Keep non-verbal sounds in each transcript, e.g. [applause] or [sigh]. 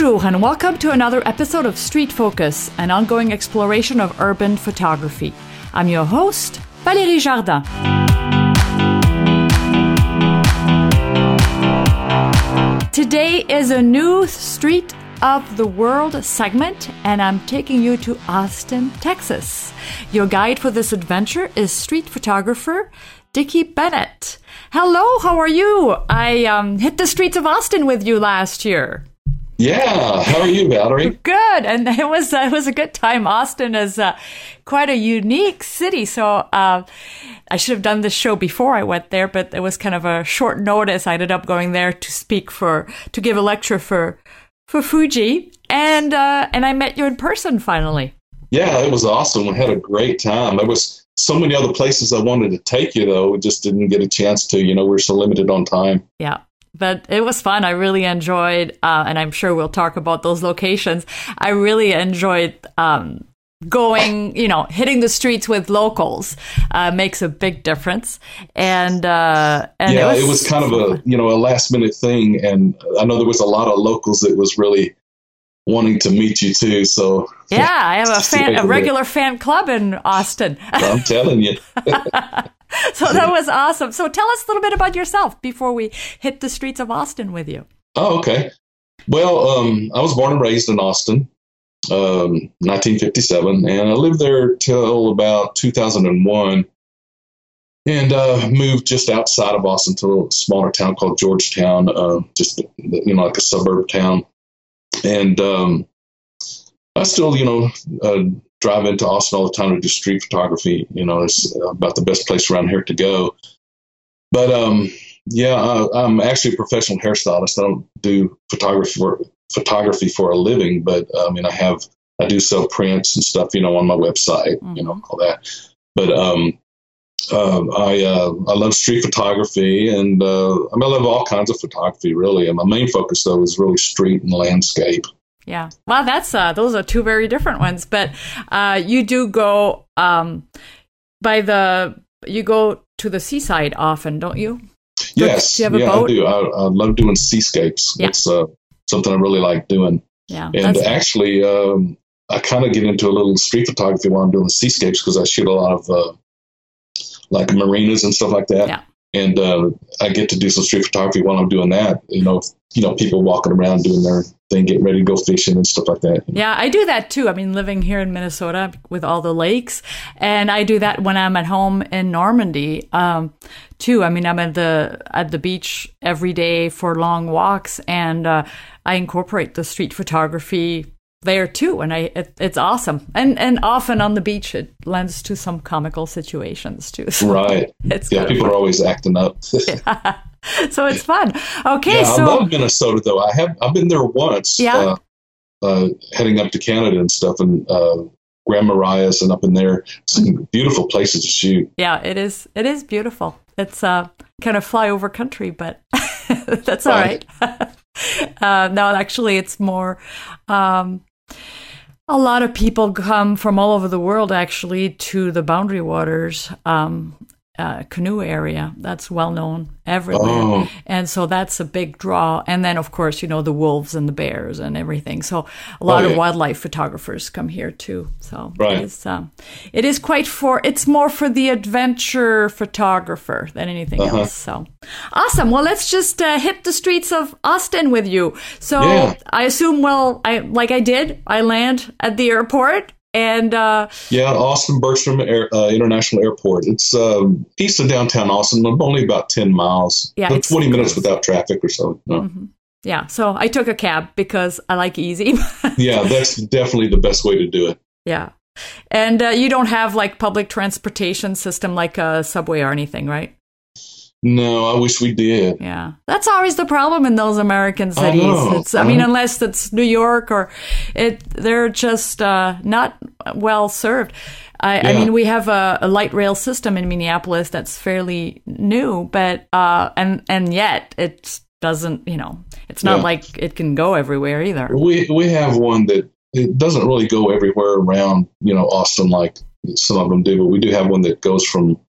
Bonjour, and welcome to another episode of Street Focus, an ongoing exploration of urban photography. I'm your host, Valérie Jardin. Today is a new Street of the World segment, and I'm taking you to Austin, Texas. Your guide for this adventure is street photographer Dickie Bennett. Hello, how are you? I um, hit the streets of Austin with you last year. Yeah, how are you, Valerie? Good, and it was uh, it was a good time. Austin is uh, quite a unique city, so uh, I should have done this show before I went there, but it was kind of a short notice. I ended up going there to speak for to give a lecture for for Fuji, and uh, and I met you in person finally. Yeah, it was awesome. We had a great time. There was so many other places I wanted to take you, though. We just didn't get a chance to. You know, we're so limited on time. Yeah but it was fun. I really enjoyed, uh, and I'm sure we'll talk about those locations. I really enjoyed um, going, you know, hitting the streets with locals. Uh, makes a big difference. And, uh, and yeah, it was, it was kind of a you know a last minute thing, and I know there was a lot of locals that was really wanting to meet you too. So yeah, I have [laughs] a fan, a regular fan club in Austin. I'm telling you. [laughs] so that was awesome. So tell us a little bit about yourself before we hit the streets of Austin with you. Oh, okay. Well, um, I was born and raised in Austin, um, 1957, and I lived there till about 2001, and uh, moved just outside of Austin to a smaller town called Georgetown, uh, just you know like a suburb town, and um, I still you know uh, drive into Austin all the time to do street photography. You know, it's about the best place around here to go. But um, yeah, I, am actually a professional hairstylist. I don't do photography for photography for a living, but I mean, I have I do sell prints and stuff, you know, on my website, mm-hmm. you know, mm-hmm. all that. But um, uh, I uh, I love street photography, and uh, I, mean, I love all kinds of photography. Really, and my main focus though is really street and landscape. Yeah. Well, that's uh, those are two very different ones. But uh, you do go um, by the you go to the seaside often, don't you? Yes. Do you have yeah, boat? I do. I, I love doing seascapes. Yeah. It's uh, something I really like doing. Yeah. And actually, um, I kind of get into a little street photography while I'm doing the seascapes because I shoot a lot of uh, like marinas and stuff like that. Yeah and uh, I get to do some street photography while I'm doing that. You know, you know, people walking around doing their thing, getting ready to go fishing and stuff like that. Yeah, I do that too. I mean, living here in Minnesota with all the lakes, and I do that when I'm at home in Normandy um, too. I mean, I'm at the at the beach every day for long walks, and uh, I incorporate the street photography there too and i it, it's awesome. And and often on the beach it lends to some comical situations too [laughs] so right. it's yeah people fun. are always acting up. [laughs] Yeah. [laughs] so it's fun. Okay yeah, so i love minnesota though. I have i've been there once yeah. uh, uh, heading up to canada and stuff and uh, Grand Marais and up in there. Some beautiful places to shoot. Yeah it is it is beautiful. It's uh kind of flyover country but that's all right, right. Uh, no, actually, it's more um, a lot of people come from all over the world actually to the Boundary Waters um, uh, canoe area. That's well known everywhere. Oh. And so that's a big draw. And then, of course, you know, the wolves and the bears and everything. So a lot oh, yeah. of wildlife photographers come here too. So right. it, is, um, it is quite for, it's more for the adventure photographer than anything uh-huh. else. So awesome. Well, let's just uh, hit the streets of Austin with you. So yeah. I assume, well, I like I did, I land at the airport and uh, yeah, Austin Bergstrom Air, uh, International Airport. It's um, east of downtown Austin, only about ten miles. Yeah, twenty minutes without traffic or so. No. Mm-hmm. Yeah, so I took a cab because I like easy. [laughs] yeah, that's definitely the best way to do it. Yeah, and uh, you don't have like public transportation system like a subway or anything, right? No, I wish we did. Yeah, that's always the problem in those American cities. I, it's, I mean, unless it's New York or it, they're just uh, not well served. I, yeah. I, mean, we have a, a, light rail system in Minneapolis that's fairly new, but uh, and and yet it doesn't. You know, it's not yeah. like it can go everywhere either. We we have one that it doesn't really go everywhere around. You know, Austin like some of them do, but we do have one that goes from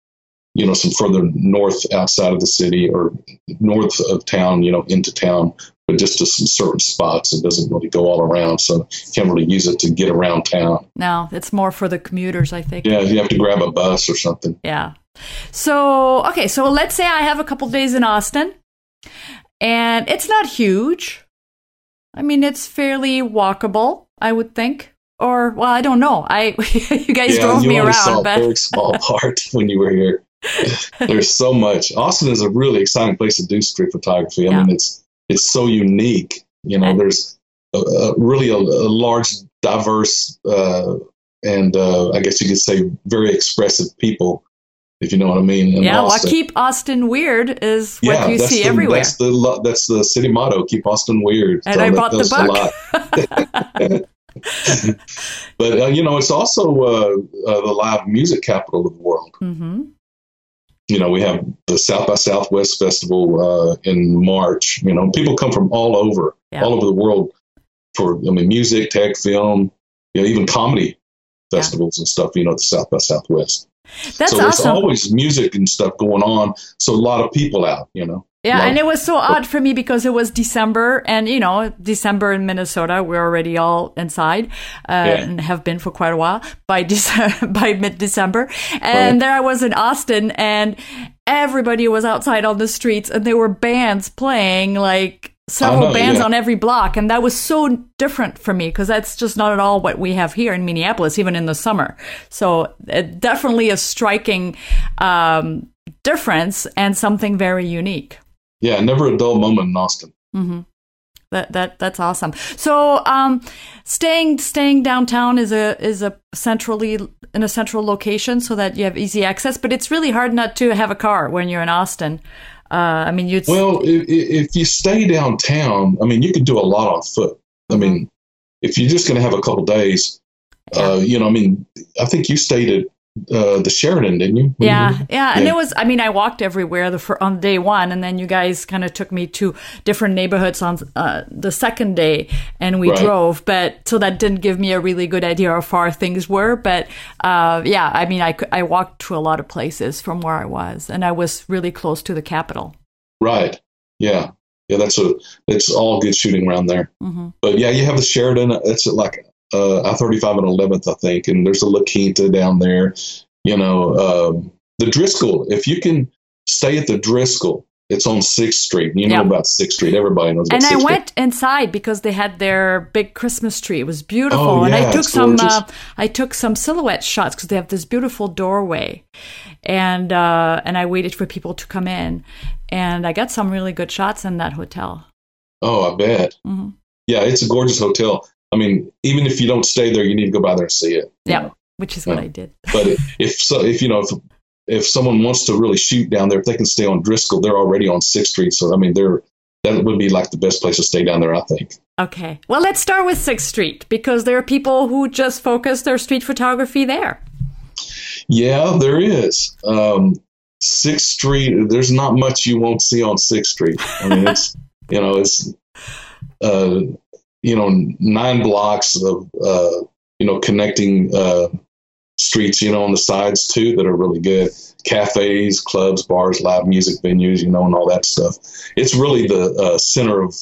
you know, some further north outside of the city or north of town, you know, into town. but just to some certain spots. It doesn't really go all around, so you can't really use it to get around town. No, it's more for the commuters, I think. Yeah, you have to grab a bus or something. Yeah. So, okay, so let's say I have a couple days in Austin, and it's not huge. I mean, it's fairly walkable, I would think. Or, well, I don't know. I [laughs] you guys yeah, drove you me around, saw a but very small [laughs] part when you were here. [laughs] There's so much. Austin is a really exciting place to do street photography. I Yeah. mean, it's it's so unique. You know, there's a, a, really a, a large, diverse, uh, and uh, I guess you could say very expressive people, if you know what I mean. in yeah, Austin. keep Austin weird is what yeah, you see the, everywhere. That's the lo- that's the city motto: keep Austin weird. And I that bought the book. [laughs] [laughs] but uh, you know, it's also uh, uh, the live music capital of the world. hmm You know, we have the South by Southwest Festival uh, in March. You know, people come from all over, Yeah. all over the world for I mean, music, tech, film, you know, even comedy festivals and stuff. You know, the South by Southwest. That's so there's always music and stuff going on. So a lot of people out. You know. Yeah, Like- and it was so odd for me because it was December, and you know, December in Minnesota, we're already all inside, uh, Yeah. and have been for quite a while by [laughs] Dece- by mid December, and Right. there I was in Austin, and everybody was outside on the streets, and there were bands playing like several know, bands yeah. on every block, and that was so different for me because that's just not at all what we have here in Minneapolis, even in the summer. So it definitely a striking um, difference and something very unique. Yeah, never a dull moment in Austin. hmm That that that's awesome. So, um, staying staying downtown is a is a centrally in a central location so that you have easy access. But it's really hard not to have a car when you're in Austin. Uh, I mean, you'd Well, if, if you stay downtown, I mean, you could do a lot on foot. I mean, if you're just going to have a couple days, uh, you know, I mean, I think you stayed at uh, the Sheraton, didn't you? when Yeah, yeah, and Yeah. it was. I mean, I walked everywhere the fir- on day one, and then you guys kind of took me to different neighborhoods on uh, the second day, and we Right. drove. But so that didn't give me a really good idea of how far things were. But uh, yeah, I mean, I I walked to a lot of places from where I was, and I was really close to the Capitol. Right. Yeah. Yeah. That's a. It's all good shooting around there. Mm-hmm. But yeah, you have the Sheraton. It's like uh, I thirty five and eleventh, I think, and there's a La Quinta down there. You know, um, the Driskill. If you can stay at the Driskill, it's on Sixth Street. You know Yeah. about Sixth Street. Everybody knows about And I Street. went inside because they had their big Christmas tree. It was beautiful, Oh, and I took some. Uh, I took some silhouette shots because they have this beautiful doorway, and uh, and I waited for people to come in, and I got some really good shots in that hotel. Oh, I bet. hmm Yeah, it's a gorgeous hotel. I mean, even if you don't stay there, you need to go by there and see it. Yeah, know. which is what I did. But [laughs] if so, if you know, if if someone wants to really shoot down there, if they can stay on Driskill, they're already on Sixth Street. So I mean, they're that would be like the best place to stay down there. I think. Okay, well, let's start with Sixth Street because there are people who just focus their street photography there. Yeah, there is. Um, Sixth Street. There's not much you won't see on Sixth Street. I mean, it's [laughs] you know, it's uh, you know, nine blocks of uh, you know connecting uh, streets. You know, on the sides too that are really good. Cafes, clubs, bars, live music venues. You know, and all that stuff. It's really the uh, center of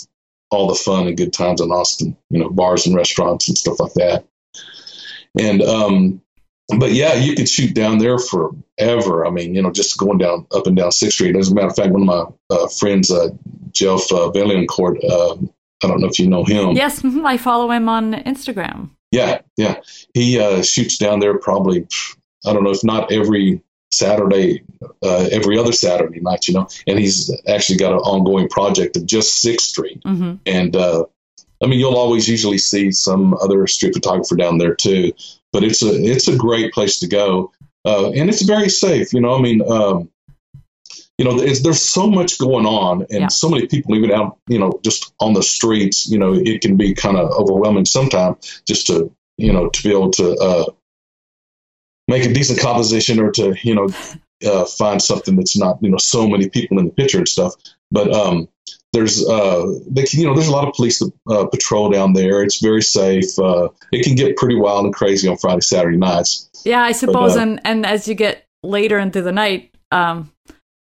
all the fun and good times in Austin. You know, bars and restaurants and stuff like that. And um, but yeah, you could shoot down there forever. I mean, you know, just going down up and down Sixth Street. As a matter of fact, one of my uh, friends, uh, Jeff uh, Vaillancourt, uh, I don't know if you know him. Yes, [laughs] I follow him on Instagram. Yeah, yeah. He uh, shoots down there probably, I don't know, if not every Saturday, uh, every other Saturday night, you know. And he's actually got an ongoing project of just Sixth Street. hmm And uh, I mean, you'll always usually see some other street photographer down there too. But it's a it's a great place to go, uh, and it's very safe. You know, I mean, um, you know, there's so much going on, and Yeah. so many people even out, you know, just on the streets. You know, it can be kind of overwhelming sometimes just to you know to be able to uh, make a decent composition or to you know uh, find something that's not you know so many people in the picture and stuff. But um, there's uh, they can, you know there's a lot of police that uh, patrol down there. It's very safe. Uh, it can get pretty wild and crazy on Friday, Saturday nights. Yeah, I suppose, uh, and and as you get later into the night, um,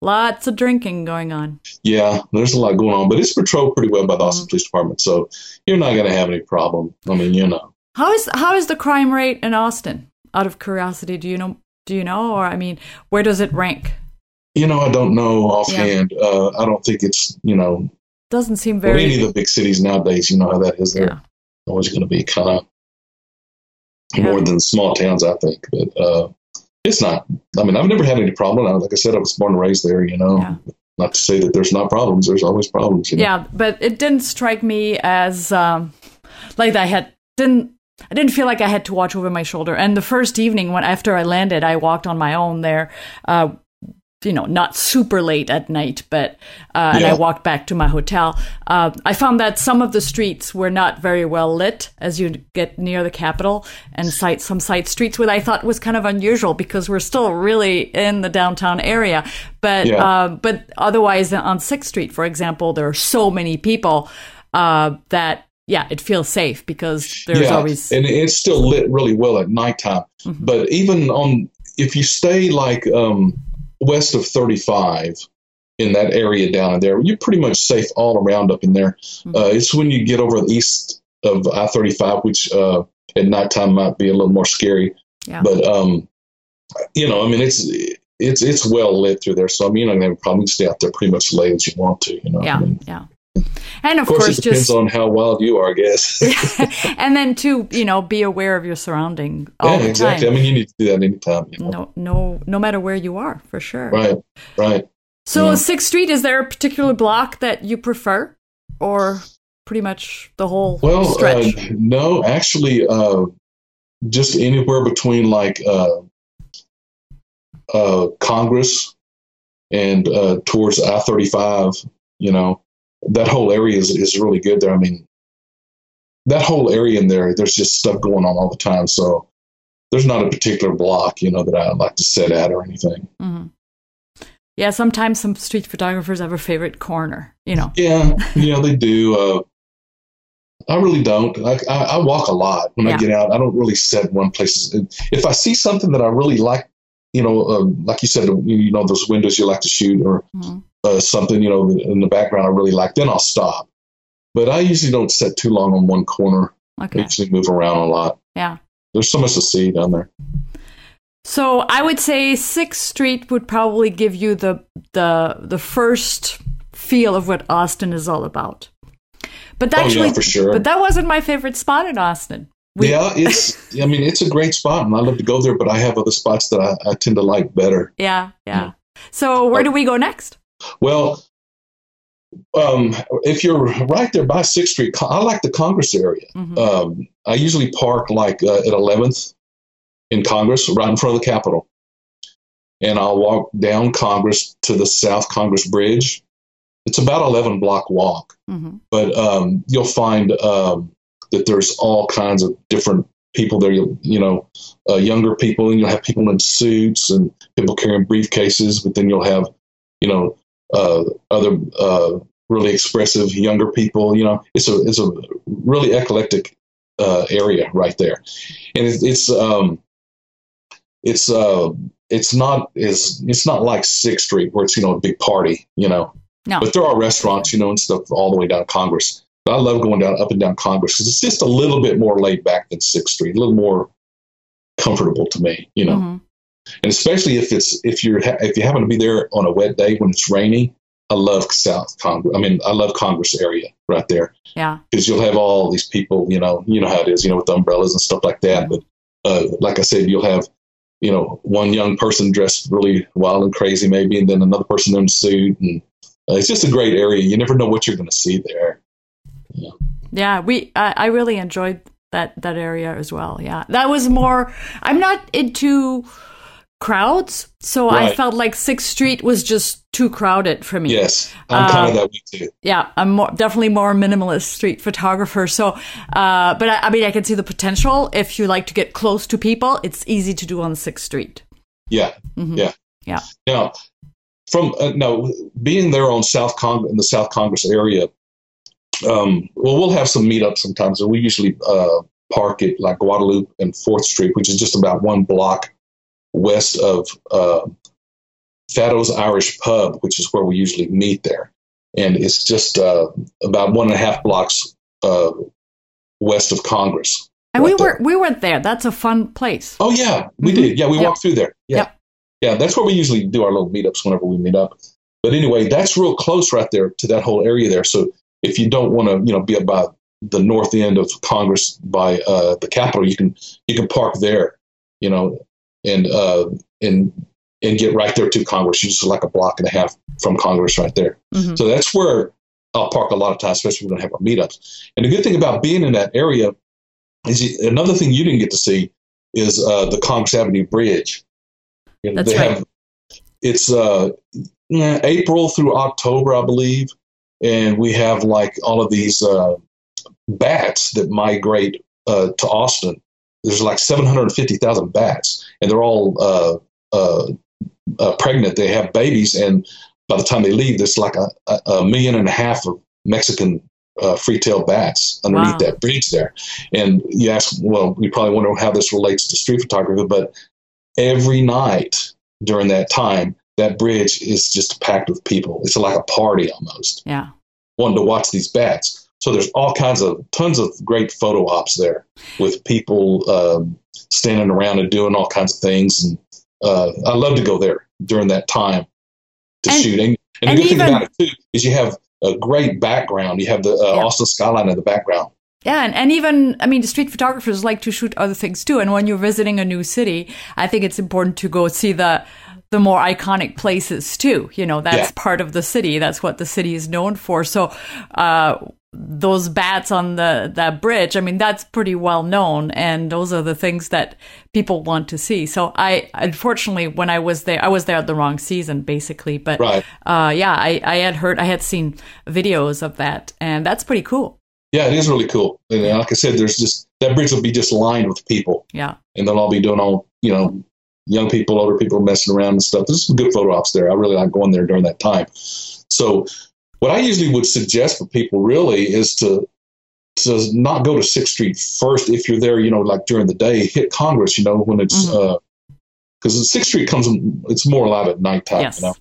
Lots of drinking going on. Yeah, there's a lot going on, but it's patrolled pretty well by the Austin Mhm. Police Department, so you're not going to have any problem. I mean, you know. How is how is the crime rate in Austin? Out of curiosity, do you know? Do you know, or I mean, where does it rank? You know, I don't know offhand. Uh, I don't think it's, you know, Doesn't seem well, very. any of the big cities nowadays, you know how that is. They're yeah. always going to be kind of Yeah. more than small towns, I think. But uh, it's not. I mean, I've never had any problem. I- Like I said, I was born and raised there. You know, Yeah. not to say that there's not problems. There's always problems. You know? Yeah, but it didn't strike me as um, like I had didn't. I didn't feel like I had to watch over my shoulder. And the first evening, when after I landed, I walked on my own there. Uh, you know, not super late at night, but uh, and I walked back to my hotel. Uh, I found that some of the streets were not very well lit as you get near the Capitol, and site some side streets, which I thought was kind of unusual because we're still really in the downtown area. But Yeah. uh, but otherwise, on Sixth Street, for example, there are so many people uh, that yeah, it feels safe because there's yeah, always and it's still lit really well at nighttime. Mhm. But even on, if you stay like um, west of 35 in that area down in there, you're pretty much safe all around up in there. Mhm. Uh, it's when you get over the east of I-35, which uh, at nighttime might be a little more scary. Yeah. But um, you know, I mean, it's it's it's well lit through there, so I mean, you're not gonna have a problem. You can probably stay out there pretty much as late as you want to. You know. yeah I mean, yeah. And of, of course, course, it depends just on how wild you are, I guess. [laughs] and then to you know be aware of your surrounding all yeah, the exactly. time. I mean, you need to do that anytime. You know? no, no, no matter where you are, for sure. Right, right. So, Yeah. Sixth Street, is there a particular block that you prefer, or pretty much the whole Well, stretch? uh, no, actually, uh, just anywhere between like uh, uh, Congress and uh, towards I thirty five. You know, that whole area is is really good there. I mean, that whole area in there, there's just stuff going on all the time. So there's not a particular block, you know, that I like to sit at or anything. Mm-hmm. Yeah, sometimes some street photographers have a favorite corner. You know. Yeah, know, they do. Uh, I really don't. I, I, I walk a lot when Yeah. I get out. I don't really set one place. If I see something that I really like, you know, uh, like you said, you know, those windows you like to shoot or Mhm. Uh, something, you know, in the background I really like, then I'll stop. But I usually don't sit too long on one corner. I Okay. usually move around a lot. Yeah. There's so much to see down there. So I would say Sixth Street would probably give you the the the first feel of what Austin is all about. But Oh, yeah, actually, for sure. But that wasn't my favorite spot in Austin. We- yeah, it's. I mean, it's a great spot, and I love to go there. But I have other spots that I, I tend to like better. Yeah, yeah. So where do we go next? Well, um, if you're right there by Sixth Street, I like the Congress area. Mhm. Um, I usually park like uh, at 11th in Congress, right in front of the Capitol, and I'll walk down Congress to the South Congress Bridge. It's about 11 block walk, Mhm. but um, you'll find um, that there's all kinds of different people there. You, you know, uh, younger people, and you'll have people in suits and people carrying briefcases, but then you'll have, you know, uh, other uh, really expressive younger people. You know, it's a it's a really eclectic uh, area right there, and it, it's um, it's uh, it's not is it's not like Sixth Street where it's you know a big party. You know, No. but there are restaurants, you know, and stuff all the way down Congress. But I love going down up and down Congress because it's just a little bit more laid back than Sixth Street, a little more comfortable to me, you know. Mhm. And especially if it's if you're ha- if you happen to be there on a wet day when it's rainy, I love South Congress. I mean, I love Congress area right there Yeah. because you'll have all these people, you know, you know how it is, you know, with umbrellas and stuff like that. But uh, like I said, you'll have, you know, one young person dressed really wild and crazy, maybe, and then another person in a suit, and uh, it's just a great area. You never know what you're going to see there. Yeah, we I, I really enjoyed that that area as well. Yeah. That was more I'm not into crowds, so I felt like Sixth Street was just too crowded for me. Yes, I'm Uh, kind of that way too. Yeah, I'm more, definitely more minimalist street photographer. So, uh, but I, I mean, I can see the potential. If you like to get close to people, it's easy to do on Sixth Street. Yeah, Mhm. yeah, Yeah. Now, from uh, now being there on South Cong in the South Congress area, um, well, we'll have some meetups sometimes, and we usually uh, park at like Guadalupe and Fourth Street, which is just about one block west of uh, Fado's Irish Pub, which is where we usually meet there, and it's just uh, about one and a half blocks uh, west of Congress. And right we were there. we went there. That's a fun place. Oh yeah, we Mhm. did. Yeah, we Yep. walked through there. Yeah, Yep. yeah, that's where we usually do our little meetups whenever we meet up. But anyway, that's real close right there to that whole area there. So if you don't want to, you know, be about the north end of Congress by uh, the Capitol, you can you can park there, you know, and uh, and and get right there to Congress. You're just like a block and a half from Congress right there. Mhm. So that's where I'll park a lot of times, especially when we have our meetups. And the good thing about being in that area is another thing you didn't get to see is uh, the Congress Avenue Bridge. You know, That's they right. have it's uh, April through October, I believe, and we have like all of these uh, bats that migrate uh, to Austin. There's like 750,000 bats, and they're all uh, uh, uh, pregnant. They have babies, and by the time they leave, there's like a, a, a million and a half of Mexican uh, free-tailed bats underneath Wow. that bridge there. And you ask, well, you probably wonder how this relates to street photography, but every night during that time, that bridge is just packed with people. It's like a party almost, Yeah. wanting to watch these bats. So there's all kinds of tons of great photo ops there with people um, standing around and doing all kinds of things. And uh, I love to go there during that time to And- shoot. And, and, and the good even- thing about it too is you have a great background. You have the uh, Yeah. Austin skyline in the background. Yeah, and, and even, I mean, street photographers like to shoot other things too. And when you're visiting a new city, I think it's important to go see the the more iconic places too. You know, that's Yeah. part of the city. That's what the city is known for. So, uh, those bats on the that bridge, I mean, that's pretty well known, and those are the things that people want to see. So, I unfortunately, when I was there, I was there at the wrong season, basically. But Right. uh, yeah, I, I had heard, I had seen videos of that, and that's pretty cool. Yeah, it is really cool. And uh, like I said, there's just that bridge will be just lined with people. Yeah. and they'll all be doing all you know young people older people messing around and stuff there's some good photo ops there i really like going there during that time so what i usually would suggest for people really is to to not go to sixth street first if you're there you know like during the day hit congress you know when it's Mhm. uh because sixth street comes it's more alive at nighttime Yes. you know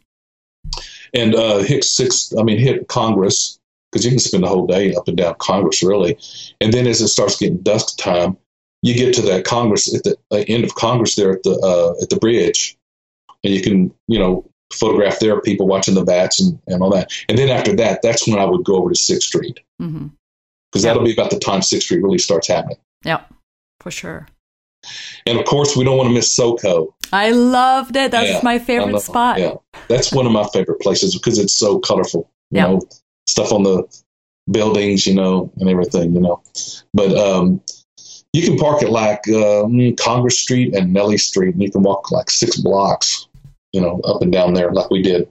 and uh hit sixth i mean hit congress because you can spend the whole day up and down congress really and then as it starts getting dusk time you get to that Congress at the uh, end of Congress there at the uh, at the bridge, and you can you know photograph there people watching the bats and, and all that. And then after that, that's when I would go over to Sixth Street hmm because that'll be about the time Sixth Street really starts happening. Yep, for sure. And of course, we don't want to miss SoCo. I loved it. That's Yeah, my favorite spot. Yeah, that's one of my favorite places because it's so colorful. You Yeah. know, stuff on the buildings, you know, and everything, you know. But um, you can park at like um, Congress Street and Nellie Street, and you can walk like six blocks, you know, up and down there like we did.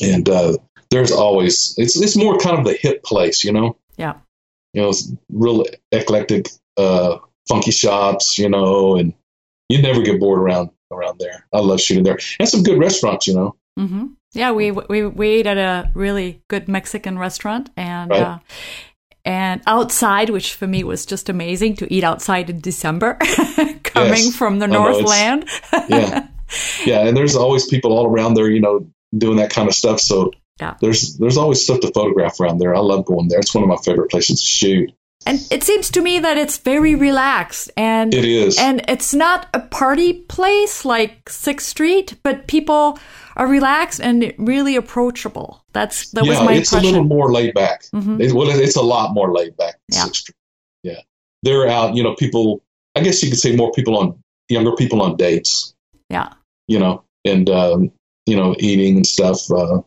And uh, there's always it's it's more kind of the hip place, you know. Yeah. You know, it's real eclectic, uh, funky shops, you know, and you never get bored around around there. I love shooting there, and some good restaurants, you know. hmm Yeah, we, we we ate at a really good Mexican restaurant and Right. uh, and outside, which for me was just amazing to eat outside in December, [laughs] coming Yes. from the I know, it's- Northland. yeah [laughs] yeah and there's always people all around there you know doing that kind of stuff so Yeah. there's there's always stuff to photograph around there i love going there it's one of my favorite places to shoot And it seems to me that it's very relaxed and it is and it's not a party place like Sixth Street, but people are relaxed and really approachable. That's that was yeah my it's a little more laid back Mhm. it, well it's a lot more laid back than Yeah. Sixth Street. yeah they're out you know people i guess you could say more people on younger people on dates Yeah. you know and um, you know eating and stuff uh,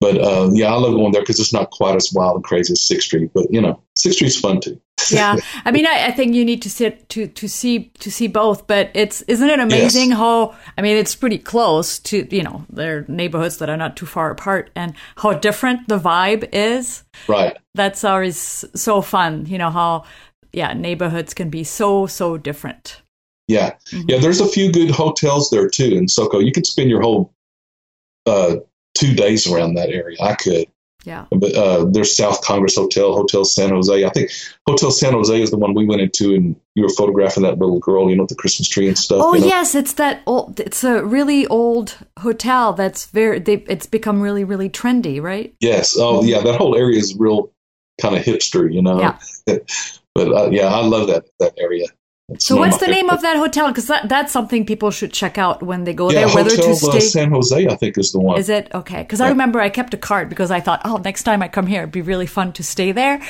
but uh, yeah i love going there because it's not quite as wild and crazy as sixth street but you know sixth street's fun too. Yeah. [laughs] I mean I, I think you need to sit to to see to see both but it's isn't it amazing Yes. how i mean it's pretty close to you know they're neighborhoods that are not too far apart and how different the vibe is. Right. That's always so fun you know how yeah neighborhoods can be so so different Yeah, Mhm. yeah. There's a few good hotels there too in SoCo. You could spend your whole uh, two days around that area. I could. Yeah. But uh, there's South Congress Hotel, Hotel San Jose. I think Hotel San Jose is the one we went into, and you were photographing that little girl, you know, with the Christmas tree and stuff. Oh you know? yes, it's that old. It's a really old hotel that's very. They, it's become really, really trendy, right? Yes. Oh, yeah. That whole area is real kind of hipster, you know. Yeah. [laughs] but uh, yeah, I love that that area. So what's the name of that hotel? Because that, that's something people should check out when they go Yeah, there. Whether Hotel to stay. uh, San Jose, I think, is the one. Is it okay? Because I remember I kept a card because I thought, oh, next time I come here, it'd be really fun to stay there.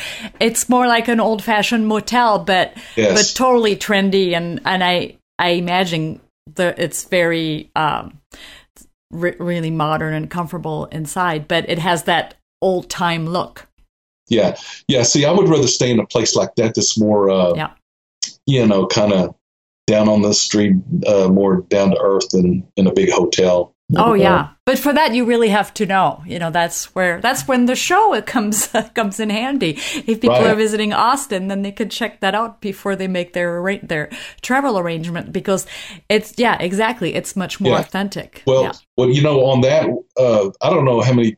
It's more like an old-fashioned motel, but Yes. but totally trendy, and and I I imagine the it's very um, re- really modern and comfortable inside, but it has that old-time look. Yeah, yeah. See, I would rather stay in a place like that that's more, uh, Yeah. You know, kind of down on the street, uh, more down to earth than in a big hotel. Oh Uh, yeah, but for that you really have to know. You know, that's where that's when the show it comes [laughs] comes in handy. If people Right. are visiting Austin, then they could check that out before they make their their travel arrangement because it's yeah, exactly. It's much more Yeah. authentic. Well, yeah. well, you know, on that, uh, I don't know how many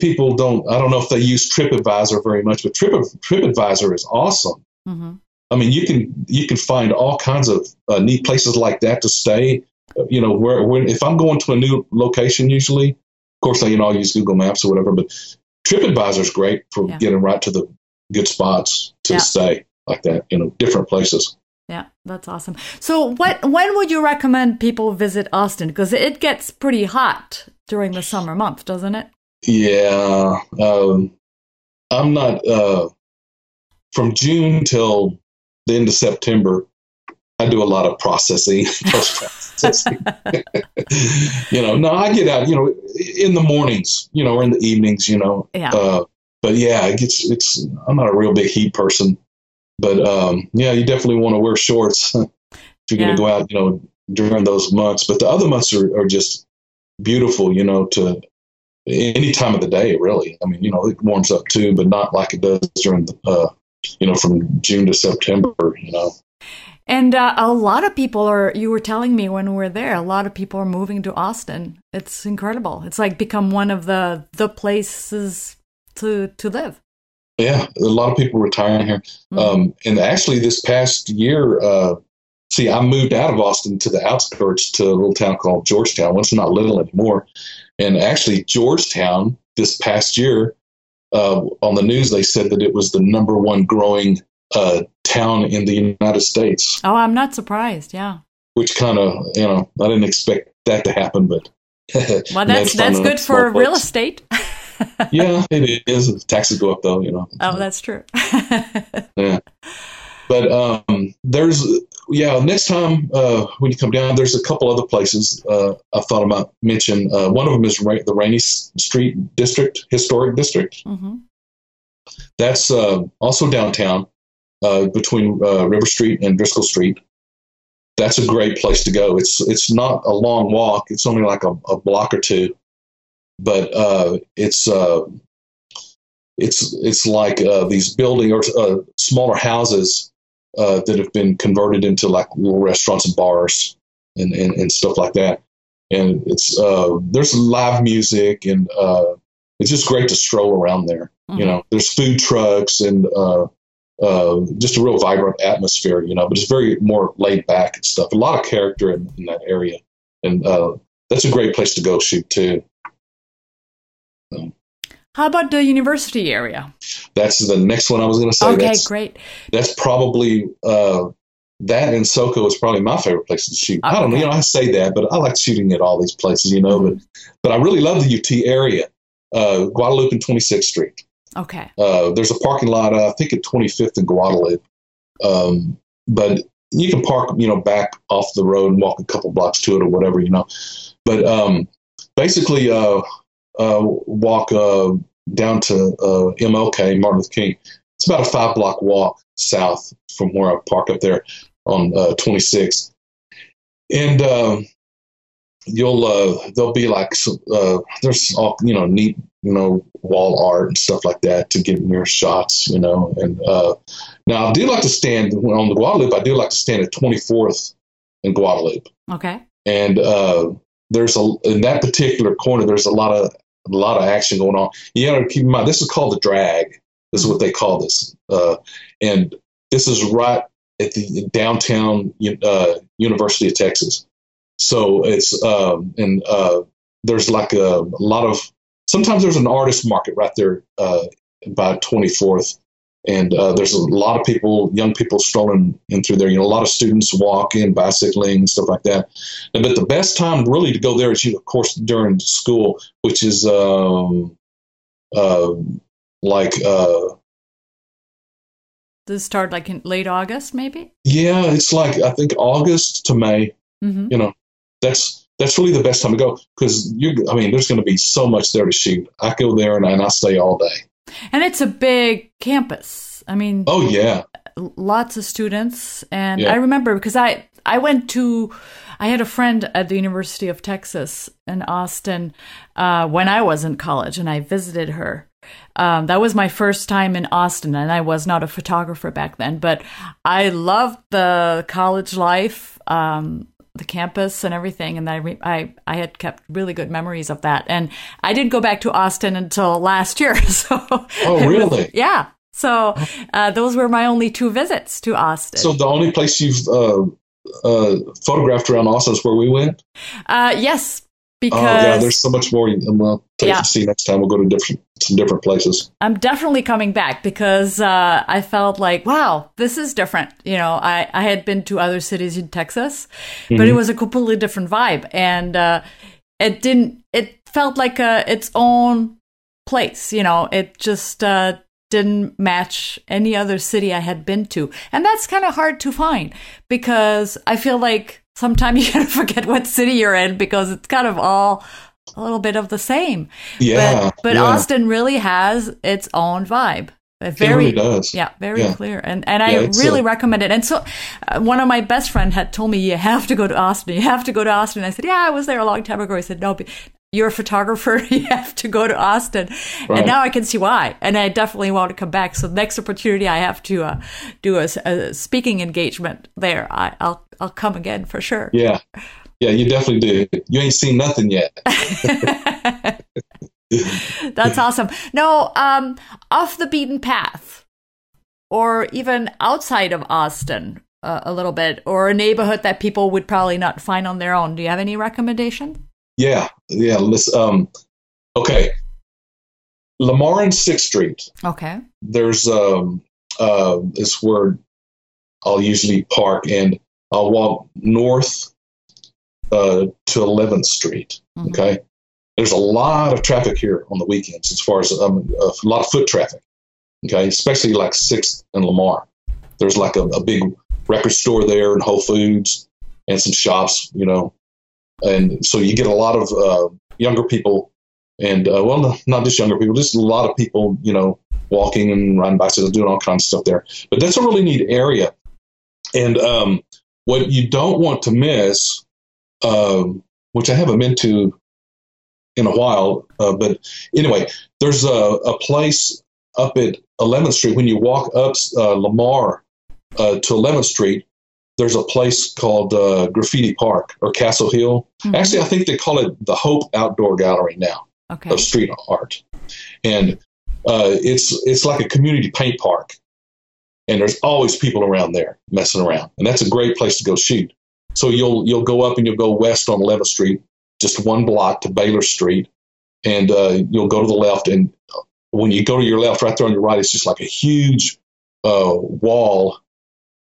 people don't. I don't know if they use TripAdvisor very much, but Trip TripAdvisor is awesome. hmm I mean, you can you can find all kinds of uh, neat places like that to stay. You know, where when if I'm going to a new location, usually, of course, I you know I'll use Google Maps or whatever, but TripAdvisor is great for Yeah. getting right to the good spots to Yeah. stay like that. You know, different places. Yeah, that's awesome. So, what when would you recommend people visit Austin? Because it gets pretty hot during the summer month, doesn't it? Yeah, um, I'm not uh, from June till the end of September. I do a lot of processing, [laughs] post processing. [laughs] you know, no, I get out. You know, in the mornings, you know, or in the evenings. You know, Yeah. uh, but yeah, it gets. It's. I'm not a real big heat person, but um, yeah, you definitely want to wear shorts [laughs] if you're Yeah. going to go out. You know, during those months. But the other months are, are just beautiful. You know, to any time of the day, really. I mean, you know, it warms up too, but not like it does during the, uh, you know, from June to September. You know. And uh, a lot of people are, you were telling me when we were there, a lot of people are moving to Austin. It's incredible. It's like become one of the the places to to live. Yeah, a lot of people retiring here. Mhm. Um, and actually, this past year, uh, see, I moved out of Austin to the outskirts to a little town called Georgetown. Well, it's not little anymore. And actually, Georgetown this past year, uh, on the news, they said that it was the number one growing uh, town in the United States, Oh, I'm not surprised. Yeah. which kind of, you know, I didn't expect that to happen, but. [laughs] Well, that's that's good for real estate. [laughs] yeah, it is. Taxes go up though, you know. oh, that's true. [laughs] Yeah. But um, there's yeah. Next time uh, when you come down, there's a couple other places uh, I thought about mention. Uh, one of them is Ra- the Rainey Street District Historic District. hmm That's uh, also downtown uh, between uh, River Street and Driskill Street. That's a great place to go. It's it's not a long walk. It's only like a, a block or two, but uh, it's uh, it's it's like uh, these building or uh, smaller houses uh, that have been converted into like little restaurants and bars and, and, and stuff like that. And it's uh, there's live music and uh, it's just great to stroll around there. You Mhm. know, there's food trucks and uh, uh, just a real vibrant atmosphere. You know, but it's very more laid back and stuff. A lot of character in, in that area, and uh, that's a great place to go shoot too. How about the university area? That's the next one I was going to say. okay, that's, great. that's probably uh, that and SoCo is probably my favorite place to shoot. I don't know, you know, I say that, but I like shooting at all these places, you know. But but I really love the UT area, uh, Guadalupe and 26th Street. Okay. Uh, there's a parking lot, uh, I think at 25th and Guadalupe, um, but you can park, you know, back off the road and walk a couple blocks to it or whatever, you know. But um, basically, uh, uh, walk uh, down to uh, MLK, Martin Luther King. It's about a five block walk south from where I park up there on uh, 26th. And um, you'll uh, there'll be like uh, there's all you know neat you know wall art and stuff like that to get your shots you know and uh, now I do like to stand on the Guadalupe I do like to stand at 24th in Guadalupe Okay. and uh, there's a in that particular corner there's a lot of a lot of action going on. You to keep in mind this is called the drag. This is what they call this, uh, and this is right at the downtown uh, University of Texas. So it's um, and uh, there's like a, a, lot of sometimes there's an artist market right there uh, by 24th and uh, there's a lot of people, young people strolling in through there. You know, a lot of students walking, bicycling, stuff like that. But the best time really to go there is, you, of course, during school, which is um, uh, like. Uh, Does it start like in late August, maybe? Yeah, it's like I think August to May. Mm-hmm. You know, that's that's really the best time to go because you. I mean, there's going to be so much there to shoot. I go there and, and I stay all day. And it's a big campus. I mean, oh yeah, lots of students. And yeah. I remember because I I went to I had a friend at the University of Texas in Austin uh, when I was in college, and I visited her. Um, that was my first time in Austin, and I was not a photographer back then, but I loved the college life. Um, the campus and everything, and I, re- I I had kept really good memories of that. And I didn't go back to Austin until last year. [laughs] So oh really? yeah. So uh, those were my only two visits to Austin. So the only place you've uh, uh, photographed around Austin is where we went. Uh, yes, because oh yeah, there's so much more. Well, yeah. see next time. We'll go to different some different places. I'm definitely coming back because uh, I felt like, wow, this is different. You know, I I had been to other cities in Texas, mm-hmm. but it mm-hmm. was a completely different vibe, and uh, it didn't. It felt like a, its own place. You know, it just uh, didn't match any other city I had been to, and that's kind of hard to find because I feel like sometimes [laughs] you kind of forget what city you're in because it's kind of all a little bit of the same. Yeah. But, but yeah. Austin really has its own vibe. Very, it really yeah, very yeah. clear, and and yeah, I really uh, recommend it. And so, uh, one of my best friend had told me you have to go to Austin. You have to go to Austin. I said, yeah, I was there a long time ago. He said, no, you're a photographer. [laughs] You have to go to Austin, right. and now I can see why. And I definitely want to come back. So next opportunity I have to uh, do a, a, speaking engagement there, I, I'll I'll come again for sure. Yeah, yeah, you definitely do. You ain't seen nothing yet. [laughs] [laughs] That's awesome. No, um, off the beaten path, or even outside of Austin uh, a little bit, or a neighborhood that people would probably not find on their own. Do you have any recommendation? Yeah, yeah. Let's. Um, okay, Lamar and Sixth Street. Okay. There's um, uh, this where I'll usually park, and I'll walk north uh, to 11th Street. Mm-hmm. Okay. There's a lot of traffic here on the weekends as far as um, a lot of foot traffic. Okay. Especially like 6th and Lamar. There's like a, a big record store there and Whole Foods and some shops, you know. And so you get a lot of uh, younger people and, uh, well, not just younger people, just a lot of people, you know, walking and riding bicycles, and doing all kinds of stuff there. But that's a really neat area. And um, what you don't want to miss um, which I haven't been to in a while. Uh, but anyway, there's a, a, place up at 11th Street. When you walk up uh, Lamar uh, to 11th Street, there's a place called uh, Graffiti Park or Castle Hill. Mm-hmm. Actually, I think they call it the Hope Outdoor Gallery now okay. of street art, and uh, it's it's like a community paint park. And there's always people around there messing around, and that's a great place to go shoot. So you'll you'll go up and you'll go west on 11th Street, just one block to Baylor Street, and uh, you'll go to the left. And when you go to your left, right there on your right, it's just like a huge uh, wall,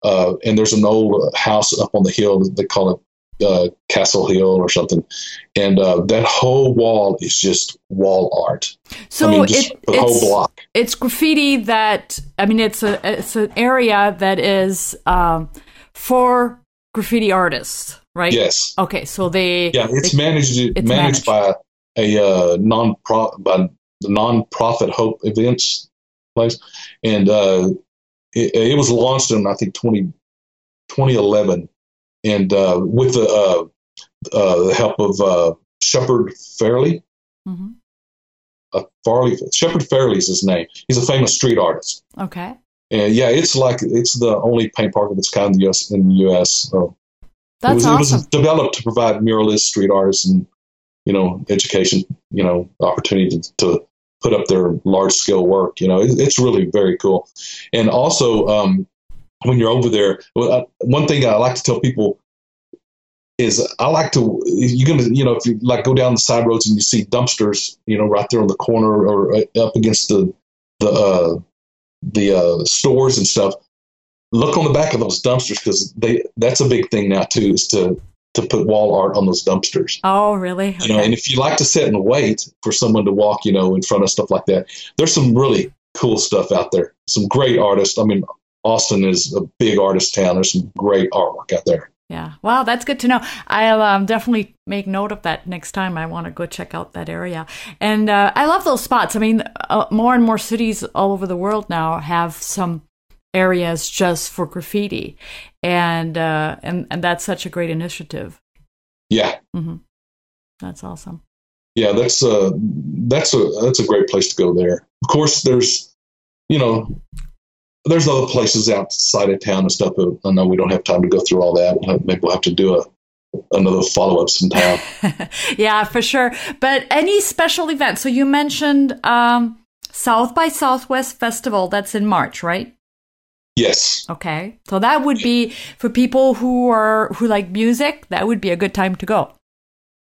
uh, and there's an old house up on the hill. They call it uh, Castle Hill or something, and uh, that whole wall is just wall art. So I mean, it, the whole block. It's graffiti that I mean, it's a it's an area that is um, for graffiti artists, right? Yes. Okay, so they yeah, it's they, managed it's managed, by a uh, non by the non-profit Hope Events place, and uh, it, it, was launched in I think 20, 2011, and uh, with the uh, uh, the help of uh, Shepard Fairey. Mm-hmm. Uh, Farley Shepard Fairey is his name. He's a famous street artist. Okay. And yeah, it's like it's the only paint park of its kind in the U.S. In the U.S. So That's it was, awesome. It was developed to provide muralist street artists and you know, education, you know, opportunity to, to put up their large scale work. You know, it, it's really very cool. And also, um, when you're over there, one thing I like to tell people is I like to you're gonna you know if you like go down the side roads and you see dumpsters you know right there on the corner or uh, up against the the uh, the uh, stores and stuff. Look on the back of those dumpsters because they that's a big thing now too is to to put wall art on those dumpsters. Oh, really? Okay. You know, and if you like to sit and wait for someone to walk, you know, in front of stuff like that, there's some really cool stuff out there. Some great artists. I mean, Austin is a big artist town. There's some great artwork out there. Yeah. Wow, that's good to know. I'll um, definitely make note of that next time I want to go check out that area. And uh, I love those spots. I mean, uh, more and more cities all over the world now have some areas just for graffiti, and uh, and and that's such a great initiative. Yeah. Mm-hmm. That's awesome. Yeah, that's uh that's a that's a great place to go there. Of course, there's you know there's other places outside of town and stuff. But I know we don't have time to go through all that. Maybe we'll have to do a another follow up sometime. [laughs] yeah, for sure. But any special events? So you mentioned um, South by Southwest Festival. That's in March, right? Yes. Okay. So that would be for people who are who like music. That would be a good time to go.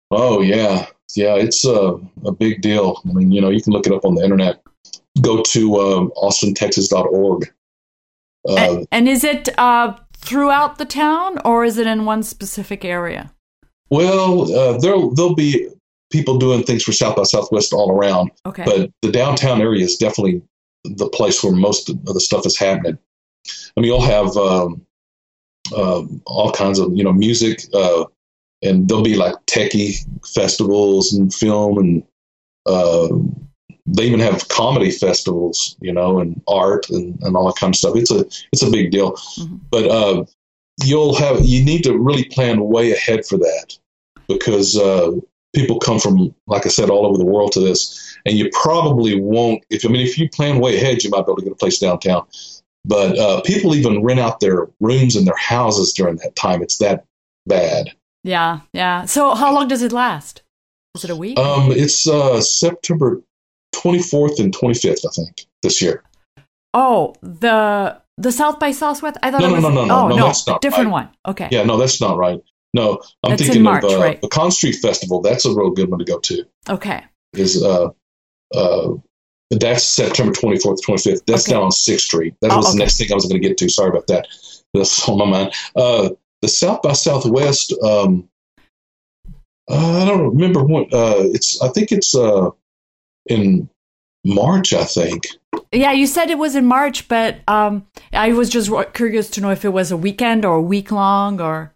Oh yeah, yeah. It's a a big deal. I mean, you know, you can look it up on the internet. Go to uh, austintexas.org uh, and, and, is it uh, throughout the town or is it in one specific area? Well, uh, there'll there'll be people doing things for South by Southwest all around. Okay. But the downtown area is definitely the place where most of the stuff is happening. I mean, you'll have um, uh, all kinds of you know music, uh, and there'll be like techie festivals and film and uh, they even have comedy festivals, you know, and art and, and all that kind of stuff. It's a it's a big deal. Mm-hmm. But uh, you'll have you need to really plan way ahead for that because uh, people come from, like I said, all over the world to this, and you probably won't. If I mean, if you plan way ahead, you might be able to get a place downtown. But uh, people even rent out their rooms and their houses during that time. It's that bad. Yeah, yeah. So how long does it last? Is it a week? Um, it's uh, September 24th and 25th, I think, this year. Oh, the the South by Southwest. I thought no, it was, no, no, no, oh, no, no, that's not different right. one. Okay. Yeah, no, that's not right. No, I'm that's thinking March, of uh, right. the Con Street Festival. That's a real good one to go to. Okay. Is uh, uh, that's September 24th, 25th. That's Okay. down on Sixth Street. That Oh, was okay. the next thing I was going to get to. Sorry about that. That's on my mind. Uh, the South by Southwest. Um, uh, I don't remember what. Uh, it's. I think it's uh, in March. I think. Yeah, you said it was in March, but um, I was just curious to know if it was a weekend or a week long or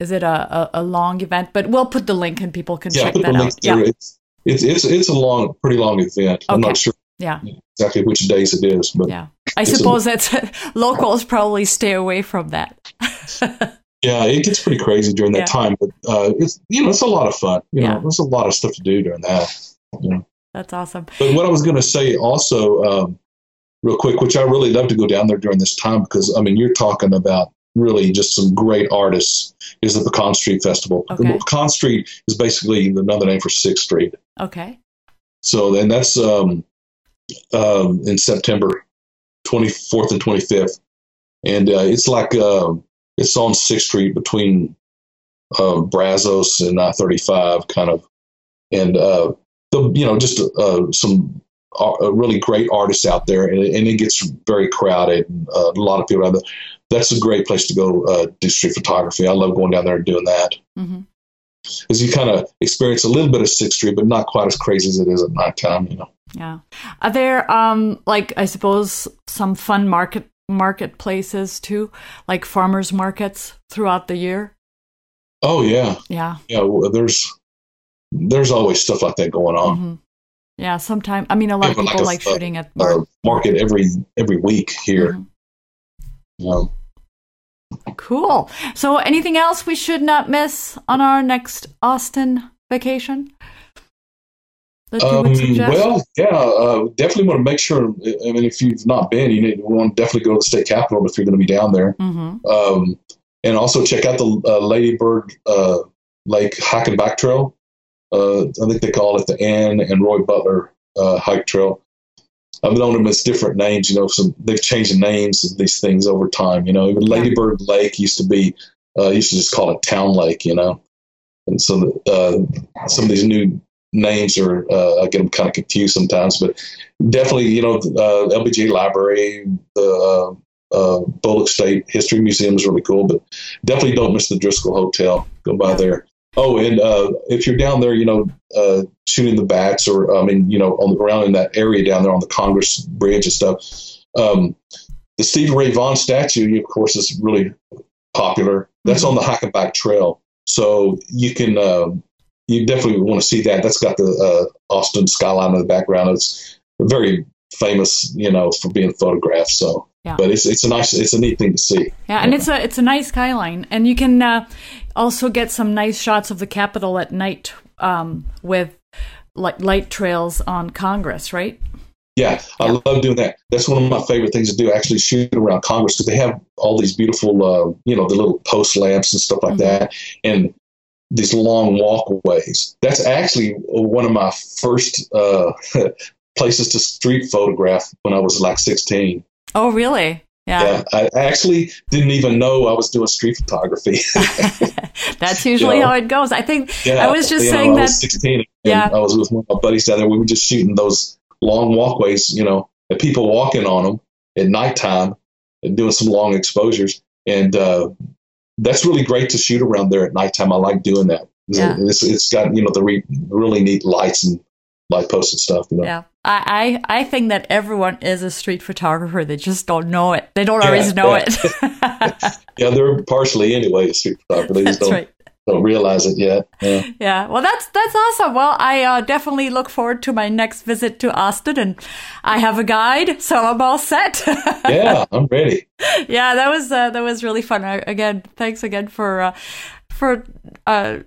is it a, a, a long event? But we'll put the link and people can Yeah, check that out. there. Yeah, It's, it's it's it's a long, pretty long event. I'm not sure yeah, exactly which days it is, but yeah. I It's a- suppose that [laughs] locals probably stay away from that. [laughs] yeah, it gets pretty crazy during that Yeah. time. But uh, it's you know it's a lot of fun. You know, Yeah. there's a lot of stuff to do during that. You know. That's awesome. But what I was going to say also, um, real quick, which I really love to go down there during this time because I mean you're talking about really just some great artists. Is the Pecan Street Festival? Okay. Pecan Street is basically another name for Sixth Street. Okay. So then that's um, um, in September 24th and 25th. And uh, it's like uh, it's on 6th Street between uh, Brazos and I 35, kind of. And, uh, the, you know, just uh, some uh, really great artists out there. And, and it gets very crowded. And, uh, a lot of people out there. That's a great place to go uh, do street photography. I love going down there and doing that hmm because you kind of experience a little bit of 6th Street, but not quite as crazy as it is at nighttime, you know. Yeah. Are there um like I suppose some fun market marketplaces too, like farmers markets throughout the year? Oh, yeah. Yeah. yeah, well, there's there's always stuff like that going on. hmm Yeah. Sometimes I mean a lot Yeah, of but like people a- like shooting at Uh, market every every week here. Mhm. You know. Cool. So, anything else we should not miss on our next Austin vacation Um, well, yeah, uh, definitely want to make sure. I mean, if you've not been, you need, want to definitely go to the state capitol if you're going to be down there, hmm um, and also check out the uh, Lady Bird uh, Lake Hike and Bike Trail. Uh, I think they call it the Ann and Roy Butler uh, Hike Trail. I've known them as different names. You know, some they've changed the names of these things over time. You know, even Ladybird Lake used to be uh, used to just call it Town Lake. You know, and so uh, some of these new names are uh, I get them kind of confused sometimes. But definitely, you know, uh, LBJ Library, the uh, uh, Bullock State History Museum is really cool. But definitely don't miss the Driskill Hotel. Go by there. Oh, and uh, if you're down there, you know, uh, shooting the bats, or I mean, you know, on the around in that area down there on the Congress Bridge and stuff. Um, the Stevie Ray Vaughan statue, of course, is really popular. That's mm-hmm. on the Hackleback Trail, so you can uh, you definitely want to see that. That's got the uh, Austin skyline in the background. It's very famous, you know, for being photographed. So, yeah. but it's it's a nice, it's a neat thing to see. Yeah, and it's a it's a nice skyline, and you can uh, also get some nice shots of the Capitol at night um, with like light trails on Congress, right? Yeah, I yeah. love doing that. That's one of my favorite things to do. Actually, shoot around Congress because they have all these beautiful, uh, you know, the little post lamps and stuff like mm-hmm. that, and these long walkways. That's actually one of my first uh, [laughs] places to street photograph when I was like 16. Oh, really? Yeah. yeah. I actually didn't even know I was doing street photography. [laughs] [laughs] That's usually you know, how it goes. I think yeah, I was just saying know, that. I was 16 yeah. I was with my buddies down there. We were just shooting those long walkways, you know, and people walking on them at nighttime and doing some long exposures. And uh, that's really great to shoot around there at nighttime. I like doing that. Yeah. It's, it's got, you know, the re- really neat lights and light posts and stuff, you know. Yeah. I, I I think that everyone is a street photographer. They just don't know it. They don't yeah, always know yeah. it. [laughs] [laughs] yeah, they're partially anyway a street photographer. They just don't, right. don't realize it yet. Yeah. yeah. Well, that's that's awesome. Well, I uh, definitely look forward to my next visit to Austin, and I have a guide, so I'm all set. [laughs] yeah, I'm ready. Yeah, that was uh, that was really fun. I, again, thanks again for uh, for uh,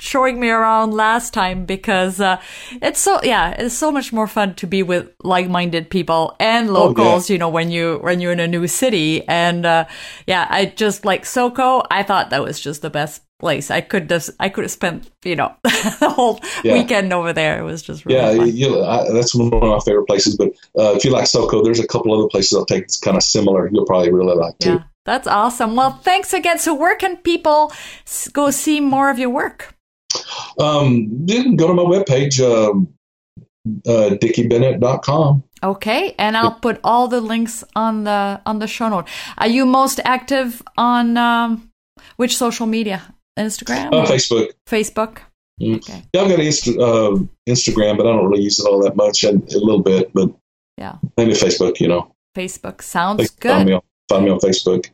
showing me around last time because uh, it's so yeah it's so much more fun to be with like-minded people and locals oh, yeah. you know when you when you're in a new city and uh, yeah i just like SoCo i thought that was just the best place i could just i could have spent you know [laughs] the whole yeah. weekend over there it was just really yeah you, I, that's one of my favorite places but uh, if you like SoCo there's a couple other places i'll take that's kind of similar you'll probably really like too yeah. That's awesome. Well, thanks again. So, where can people go see more of your work? Um, you can go to my webpage, um, uh, dickiebennett.com. Okay, and I'll put all the links on the on the show note. Are you most active on um, which social media? Instagram? Uh, Facebook. Facebook. Mm. Okay. Yeah, I've got Insta, uh, Instagram, but I don't really use it all that much. and a little bit, but yeah, maybe Facebook. You know, Facebook sounds good. Find me, on, find me on Facebook.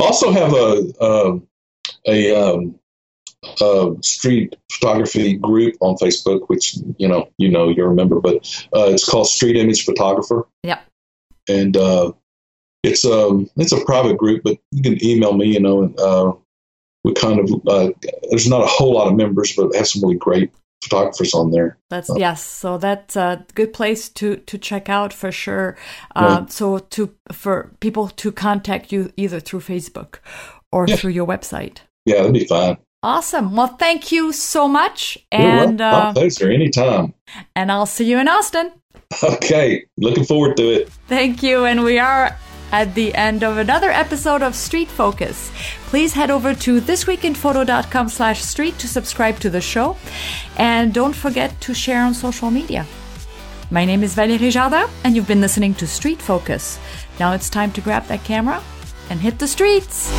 I also have a um, a um, uh, street photography group on Facebook, which you know you know you remember, but uh, it's called Street Image Photographer. Yeah. And uh, it's um it's a private group, but you can email me. You know, and uh, we kind of uh, there's not a whole lot of members, but have some really great photographers on there. That's yes, so that's a good place to to check out for sure. Uh, yeah. So to for people to contact you either through Facebook or yeah. through your website. Yeah, that'd be fine. Awesome. Well, thank you so much. And uh, pleasure anytime. And I'll see you in Austin. Okay. Looking forward to it. Thank you. And we are at the end of another episode of Street Focus. Please head over to thisweekinphoto.com slash street to subscribe to the show. And don't forget to share on social media. My name is Valérie Jardin, and you've been listening to Street Focus. Now it's time to grab that camera and hit the streets.